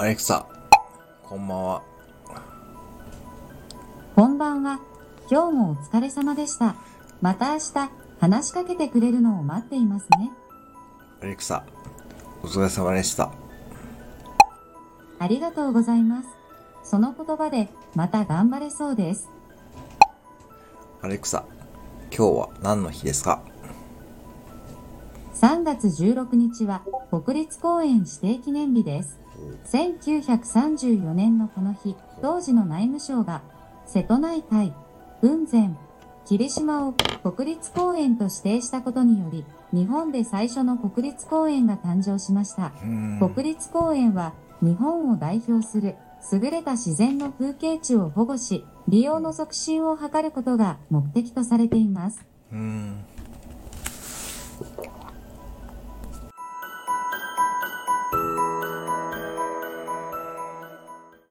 アレクサ、こんばんは。こんばんは。今日もお疲れ様でした。また明日、話しかけてくれるのを待っていますね。アレクサ、お疲れ様でした。ありがとうございます。その言葉で、また頑張れそうです。アレクサ、今日は何の日ですか？3月16日は、国立公園指定記念日です。1934年のこの日、当時の内務省が、瀬戸内海、雲仙、霧島を国立公園と指定したことにより、日本で最初の国立公園が誕生しました。国立公園は日本を代表する優れた自然の風景地を保護し、利用の促進を図ることが目的とされています。